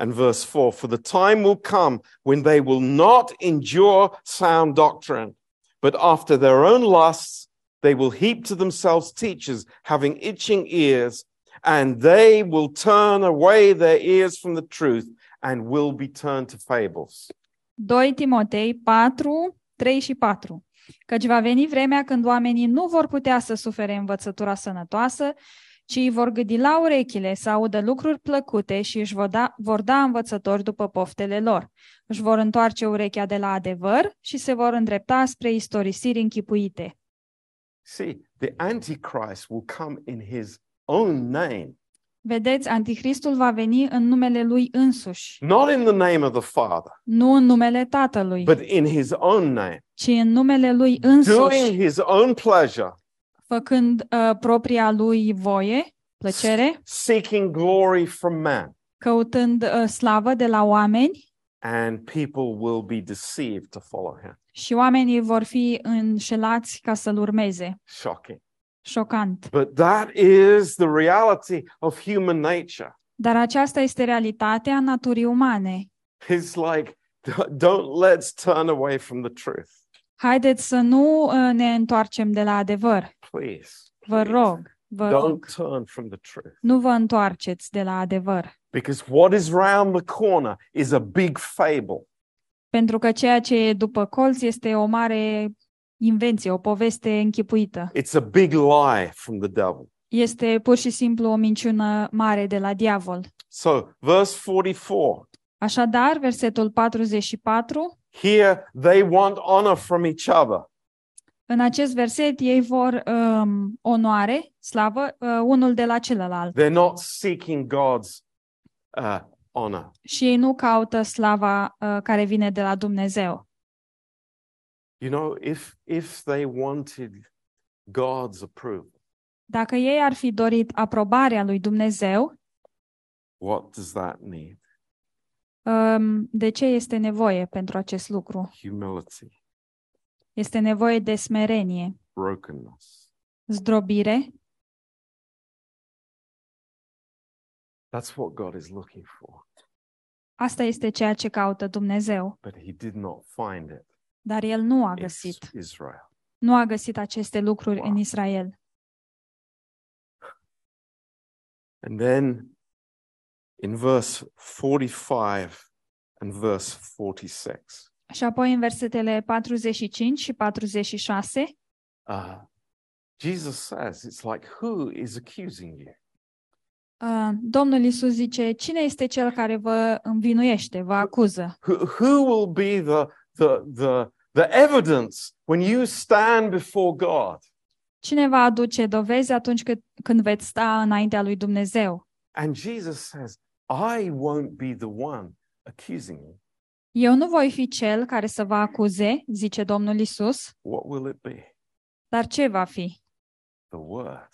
and verse 4 For the time will come when they will not endure sound doctrine, but after their own lusts, they will heap to themselves teachers having itching ears, and they will turn away their ears from the truth and will be turned to fables. 2 Timotei 4, 3 și 4. Căci va veni vremea când oamenii nu vor putea să sufere învățătura sănătoasă, ci îi vor gâdi la urechile să audă lucruri plăcute și își vor da, vor da învățători după poftele lor. Își vor întoarce urechea de la adevăr și se vor îndrepta spre istorisiri închipuite. See, the Antichrist will come in his own name, Vedeți, Anticristul va veni în numele lui însuși, not in the name of the Father, nu în numele Tatălui, but in his own name, ci în numele lui doing însuși, his own pleasure, făcând uh, propria lui voie, plăcere, seeking glory from man. căutând uh, slavă de la oameni and people will be deceived to follow him. și oamenii vor fi înșelați ca să-l urmeze. Shocking. Șocant. But that is the reality of human nature. Dar aceasta este realitatea naturii umane. It's like, don't let's turn away from the truth. Haideți să nu uh, ne întoarcem de la adevăr. Please. Vă please. rog, vă rog, Don't turn from the truth. nu vă întoarceți de la adevăr. Because what is round the corner is a big fable. Pentru că ceea ce e după colț este o mare invenție, o poveste închipuită. It's a big lie from the devil. Este pur și simplu o minciună mare de la diavol. So, verse 44 Așadar, versetul 44, here they want honor from each other. în acest verset ei vor um, onoare, slavă, uh, unul de la celălalt. They're not seeking God's uh, honor. Și ei nu caută slava uh, care vine de la Dumnezeu. You know, if if they wanted God's approval, Dacă ei ar fi dorit aprobarea lui Dumnezeu, what does that need? um, de ce este nevoie pentru acest lucru? Humility, Este nevoie de smerenie, brokenness. zdrobire. That's what God is looking for. Asta este ceea ce caută Dumnezeu. But he did not find it Dar el nu a in găsit. Israel. Nu a găsit aceste lucruri Wow. în Israel. And then in verse 45 and verse 46, Și apoi în versetele 45 și 46, uh, Jesus says, it's like, who is accusing you? uh, Domnul Isus zice, cine este cel care vă învinuiește, vă acuză? Who, who will be the, the, the, the evidence when you stand before God? Cine va aduce dovezi atunci când, când veți sta înaintea lui Dumnezeu? And Jesus says, I won't be the one accusing you. Eu nu voi fi cel care să vă acuze, zice Domnul Isus, What will it be? dar ce va fi? The word.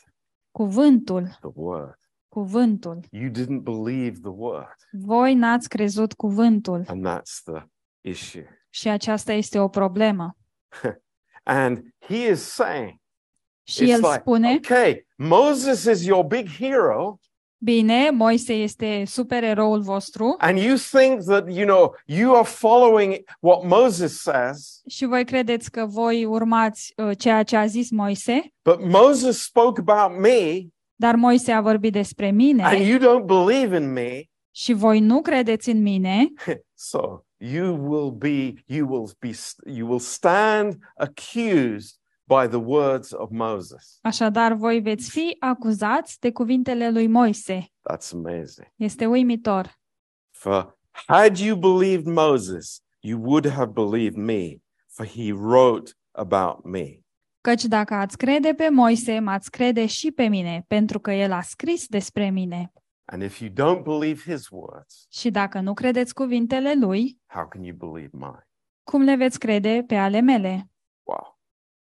Cuvântul, The word. cuvântul. You didn't believe the word. Voi n-ați crezut cuvântul And that's the issue. Și aceasta este o problemă. *laughs* And he is saying, Și it's el like, spune, okay, Moses is your big hero, bine, Moise este supereroul vostru and you think that, you know, you are following what Moses says, și voi credeți că voi urmați uh, ceea ce a zis Moise, but Moses spoke about me, dar Moise a vorbit despre and mine you don't believe in me. și voi nu credeți în mine, *laughs* So you will be, you will be, you will stand accused by the words of Moses. așadar voi veți fi acuzați de cuvintele lui Moise. That's amazing. Este uimitor. For had you believed Moses, you would have believed me, for he wrote about me. Căci dacă ați crede pe Moise, m-ați crede și pe mine, pentru că el a scris despre mine. And if you don't believe his words, Și dacă nu credeți cuvintele lui, how can you believe mine? cum le veți crede pe ale mele? Wow.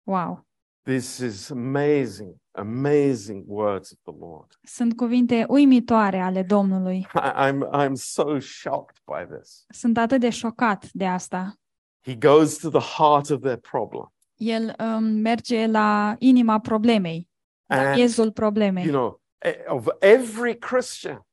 Wow! This is amazing, amazing words of the Lord. Sunt cuvinte uimitoare ale Domnului. *laughs* I, I'm, I'm so shocked by this. Sunt atât de șocat de asta. He goes to the heart of their problem. El um, merge la inima problemei, la And, miezul problemei. you know, e- of every Christian,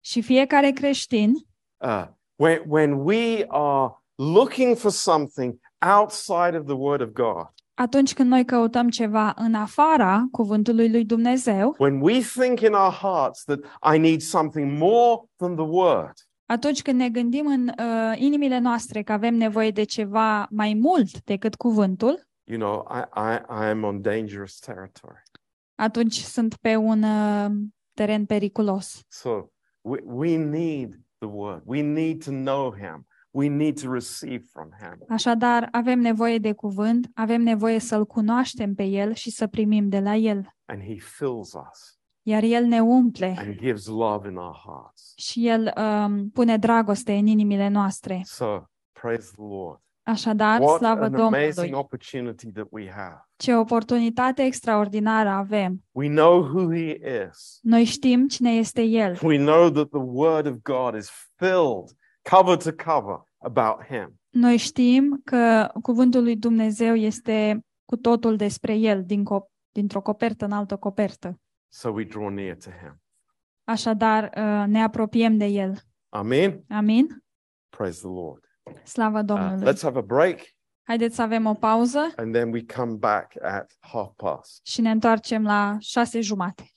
Și fiecare creștin, uh, when, when we are looking for something outside of the Word of God, atunci când noi căutăm ceva în afara cuvântului lui Dumnezeu, when we think in our hearts that I need something more than the Word, atunci când ne gândim în uh, inimile noastre că avem nevoie de ceva mai mult decât cuvântul, you know, I, I, I am on dangerous territory. Atunci sunt pe un uh, teren periculos. So we, we need the Word. We need to know Him. We need to receive from Him. Așadar, avem nevoie de cuvânt, avem nevoie să-l cunoaștem pe el și să primim de la el. And He fills us Iar el ne umple and gives love in our hearts. și el um, pune dragoste în inimile noastre. So praise the Lord. Așadar, What slavă an amazing Domnului! opportunity that we have. Ce oportunitate extraordinară avem! We know who He is. Noi știm cine este El. We know that the Word of God is filled, cover to cover, about Him. Noi știm că cuvântul lui Dumnezeu este cu totul despre El, din co- dintr-o copertă în altă copertă. So we draw near to Him. Așadar, uh, ne apropiem de El. Amen. Amin? Praise the Lord. Slavă Uh, Domnului! let's have a break Haideți să avem o pauză and then we come back at half past. și ne întoarcem la șase jumate.